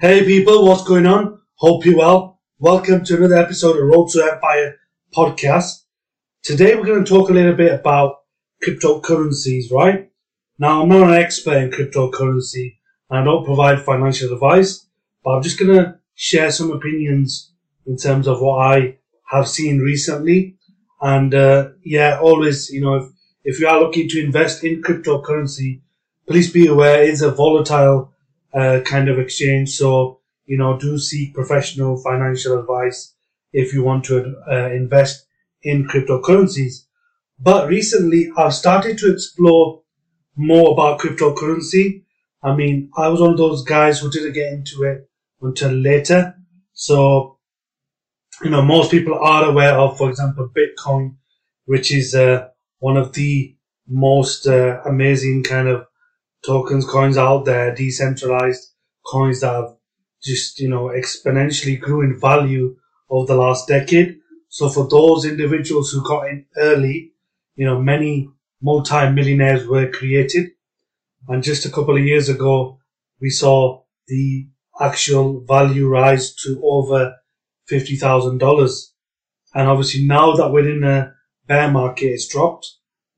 Hey people, what's going on? Hope you're well. Welcome to another episode of Road to Empire podcast. Today we're going to talk a little bit about cryptocurrencies, right? Now I'm not an expert in cryptocurrency and I don't provide financial advice, but I'm just going to share some opinions in terms of what I have seen recently. And uh, yeah, always, you know, if, if you are looking to invest in cryptocurrency, please be aware it's a volatile uh, kind of exchange. So, you know, do seek professional financial advice if you want to uh, invest in cryptocurrencies. But recently I've started to explore more about cryptocurrency. I mean, I was one of those guys who didn't get into it until later. So, you know, most people are aware of, for example, Bitcoin, which is uh, one of the most uh, amazing kind of tokens, coins out there, decentralized coins that have just, you know, exponentially grew in value over the last decade. So for those individuals who got in early, you know, many multi-millionaires were created. And just a couple of years ago, we saw the actual value rise to over $50,000. And obviously now that we're in a bear market, it's dropped,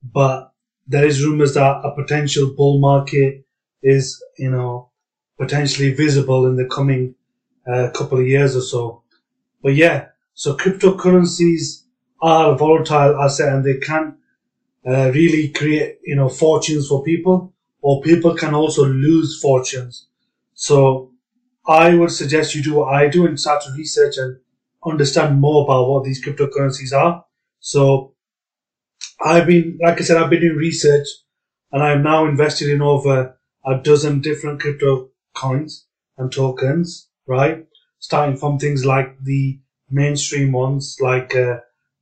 but there is rumors that a potential bull market is, you know, potentially visible in the coming uh, couple of years or so. But yeah, so cryptocurrencies are a volatile asset and they can uh, really create, you know, fortunes for people or people can also lose fortunes. So I would suggest you do what I do and start to research and understand more about what these cryptocurrencies are. So I've been, like I said, I've been doing research and I'm now invested in over a dozen different crypto coins and tokens, right? Starting from things like the mainstream ones like uh,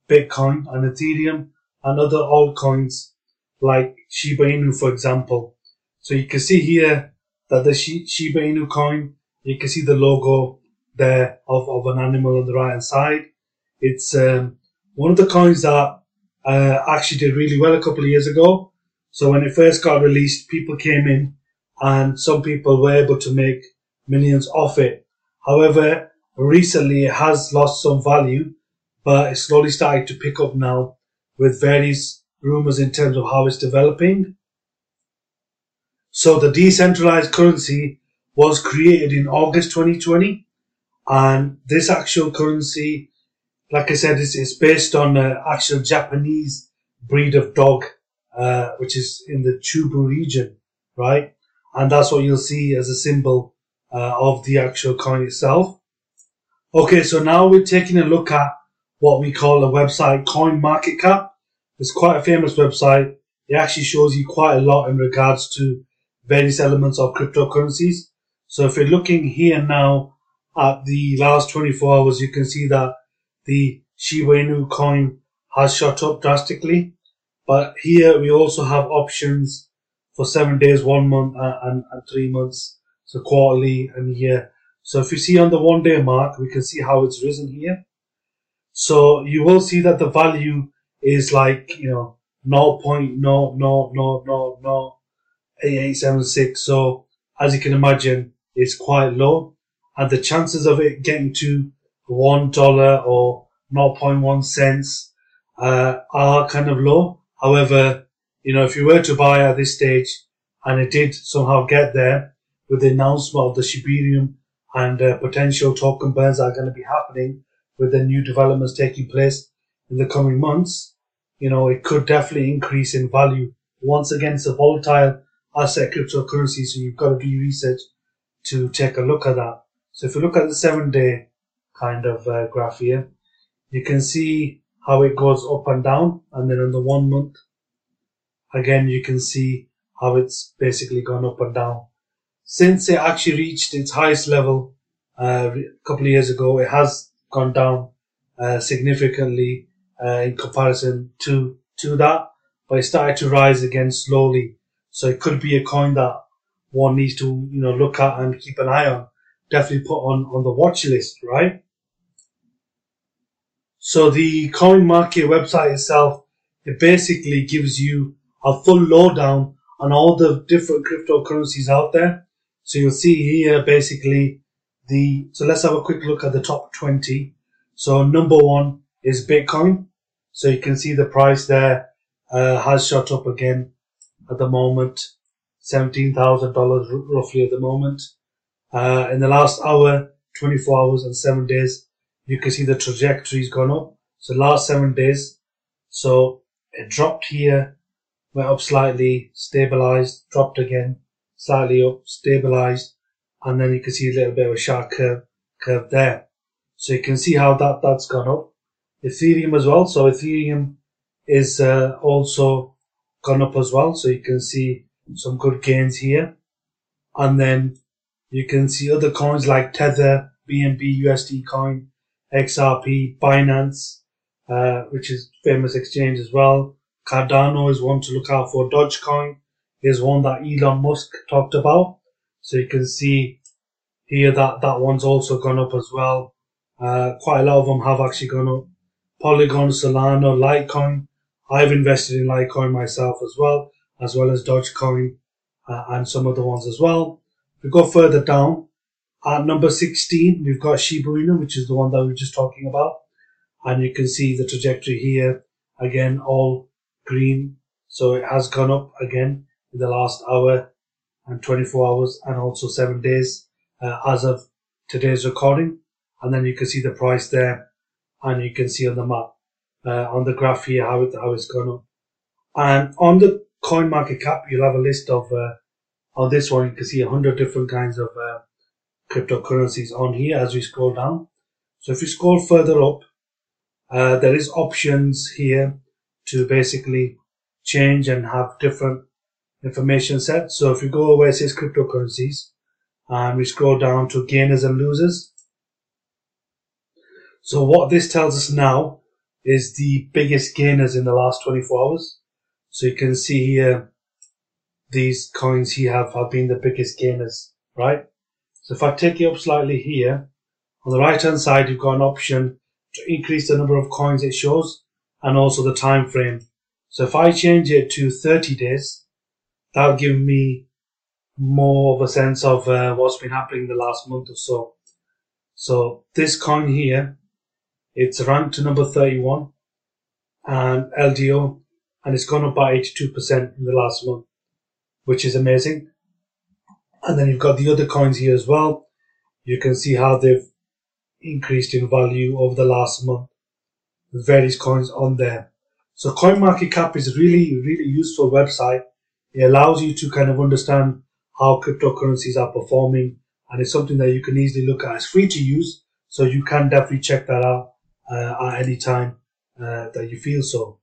Bitcoin and Ethereum and other altcoins like Shiba Inu, for example. So you can see here that the Shiba Inu coin, you can see the logo there of, of an animal on the right hand side. It's um, one of the coins that uh, actually did really well a couple of years ago. So when it first got released, people came in and some people were able to make millions off it. However, recently it has lost some value, but it's slowly starting to pick up now with various rumors in terms of how it's developing. So the decentralized currency was created in August 2020 and this actual currency like I said, it's, it's based on an actual Japanese breed of dog, uh, which is in the Chubu region, right? And that's what you'll see as a symbol uh, of the actual coin itself. Okay, so now we're taking a look at what we call a website, Coin Market Cap. It's quite a famous website. It actually shows you quite a lot in regards to various elements of cryptocurrencies. So if you're looking here now at the last 24 hours, you can see that the Shiba Inu coin has shot up drastically. But here we also have options for seven days, one month, and, and, and three months. So quarterly and year. So if you see on the one day mark, we can see how it's risen here. So you will see that the value is like, you know, 0.0008876. So as you can imagine, it's quite low and the chances of it getting to one dollar or 0.1 cents uh, are kind of low. However, you know, if you were to buy at this stage and it did somehow get there with the announcement of the Shibarium and uh, potential token burns are going to be happening with the new developments taking place in the coming months, you know, it could definitely increase in value. Once again, it's a volatile asset cryptocurrency, so you've got to do research to take a look at that. So if you look at the seven day kind of uh, graph here. You can see how it goes up and down, and then on the one month, again, you can see how it's basically gone up and down. Since it actually reached its highest level uh, a couple of years ago, it has gone down uh, significantly uh, in comparison to to that, but it started to rise again slowly. So it could be a coin that one needs to you know look at and keep an eye on. Definitely put on on the watch list, right? So the coin market website itself, it basically gives you a full lowdown on all the different cryptocurrencies out there. So you'll see here basically the so let's have a quick look at the top 20. So number one is Bitcoin. So you can see the price there uh, has shot up again at the moment, seventeen thousand dollars roughly at the moment. Uh, in the last hour, 24 hours and seven days, you can see the trajectory's gone up. So last seven days, so it dropped here, went up slightly, stabilized, dropped again, slightly up, stabilized, and then you can see a little bit of a sharp curve, curve there. So you can see how that, that's gone up. Ethereum as well. So Ethereum is uh, also gone up as well. So you can see some good gains here. And then you can see other coins like Tether, BNB, USD coin, XRP, Binance, uh, which is famous exchange as well. Cardano is one to look out for. Dogecoin is one that Elon Musk talked about. So you can see here that that one's also gone up as well. Uh, quite a lot of them have actually gone up. Polygon, Solana, Litecoin. I've invested in Litecoin myself as well, as well as Dogecoin uh, and some other ones as well. If we go further down, at number 16, we've got Shiba which is the one that we were just talking about. And you can see the trajectory here. Again, all green. So it has gone up again in the last hour and 24 hours and also seven days uh, as of today's recording. And then you can see the price there and you can see on the map, uh, on the graph here, how, it, how it's gone up. And on the coin market cap, you'll have a list of, uh, on this one, you can see a hundred different kinds of, uh, cryptocurrencies on here as we scroll down. So if you scroll further up, uh, there is options here to basically change and have different information sets. So if you go where it says cryptocurrencies and we scroll down to gainers and losers. So what this tells us now is the biggest gainers in the last 24 hours. So you can see here, these coins here have, have been the biggest gainers, right? So if I take it up slightly here, on the right hand side, you've got an option to increase the number of coins it shows and also the time frame. So if I change it to 30 days, that'll give me more of a sense of uh, what's been happening in the last month or so. So this coin here, it's ranked to number 31 and LDO and it's gone up by 82% in the last month, which is amazing. And then you've got the other coins here as well. You can see how they've increased in value over the last month. Various coins on there. So CoinMarketCap is really, really useful website. It allows you to kind of understand how cryptocurrencies are performing and it's something that you can easily look at. It's free to use, so you can definitely check that out uh, at any time uh, that you feel so.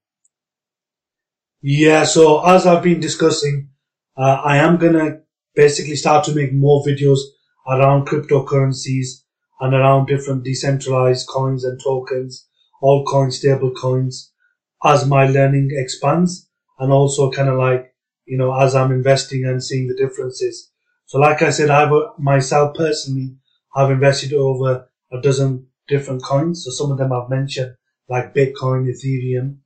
Yeah, so as I've been discussing, uh, I am gonna basically start to make more videos around cryptocurrencies and around different decentralized coins and tokens, altcoin, stable coins, as my learning expands and also kind of like, you know, as I'm investing and seeing the differences. So like I said, I've myself personally, I've invested over a dozen different coins. So some of them I've mentioned, like Bitcoin, Ethereum.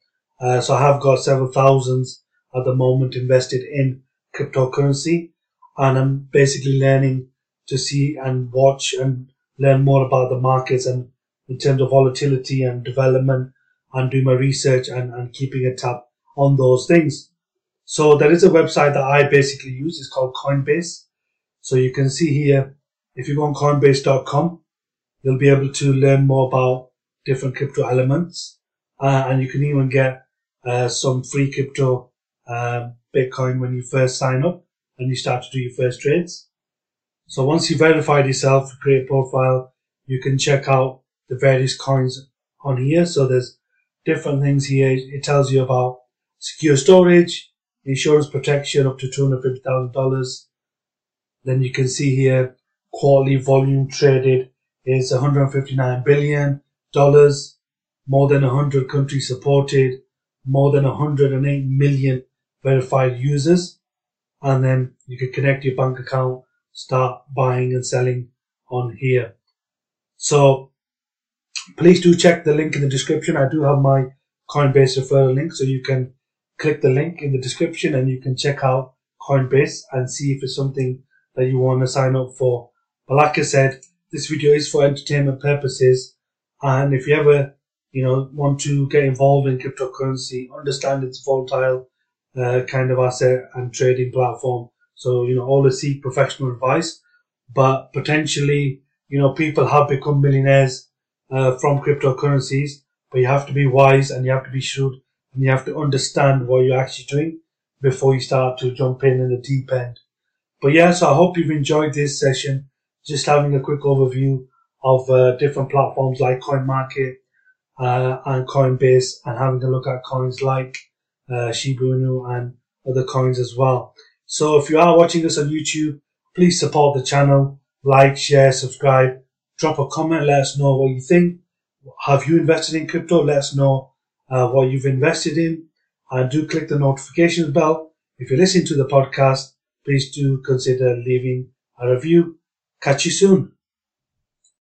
Uh, so I have got several thousands at the moment invested in cryptocurrency and I'm basically learning to see and watch and learn more about the markets and in terms of volatility and development and do my research and, and keeping a tab on those things. So there is a website that I basically use. It's called Coinbase. So you can see here, if you go on coinbase.com, you'll be able to learn more about different crypto elements. Uh, and you can even get uh, some free crypto um, Bitcoin when you first sign up and you start to do your first trades. So once you've verified yourself, create a profile, you can check out the various coins on here. So there's different things here. It tells you about secure storage, insurance protection up to $250,000. Then you can see here quarterly volume traded is 159 billion dollars, more than 100 countries supported, more than 108 million verified users and then you can connect your bank account, start buying and selling on here. So please do check the link in the description. I do have my Coinbase referral link, so you can click the link in the description and you can check out Coinbase and see if it's something that you want to sign up for. But like I said, this video is for entertainment purposes. And if you ever, you know, want to get involved in cryptocurrency, understand its volatile uh, kind of asset and trading platform. So, you know, always seek professional advice, but potentially, you know, people have become millionaires uh, from cryptocurrencies, but you have to be wise and you have to be shrewd and you have to understand what you're actually doing before you start to jump in in the deep end. But yeah, so I hope you've enjoyed this session. Just having a quick overview of uh, different platforms like CoinMarket uh, and Coinbase and having a look at coins like uh, and other coins as well. So if you are watching us on YouTube, please support the channel, like, share, subscribe, drop a comment, let us know what you think. Have you invested in crypto? Let us know uh, what you've invested in and do click the notifications bell. If you're listening to the podcast, please do consider leaving a review. Catch you soon.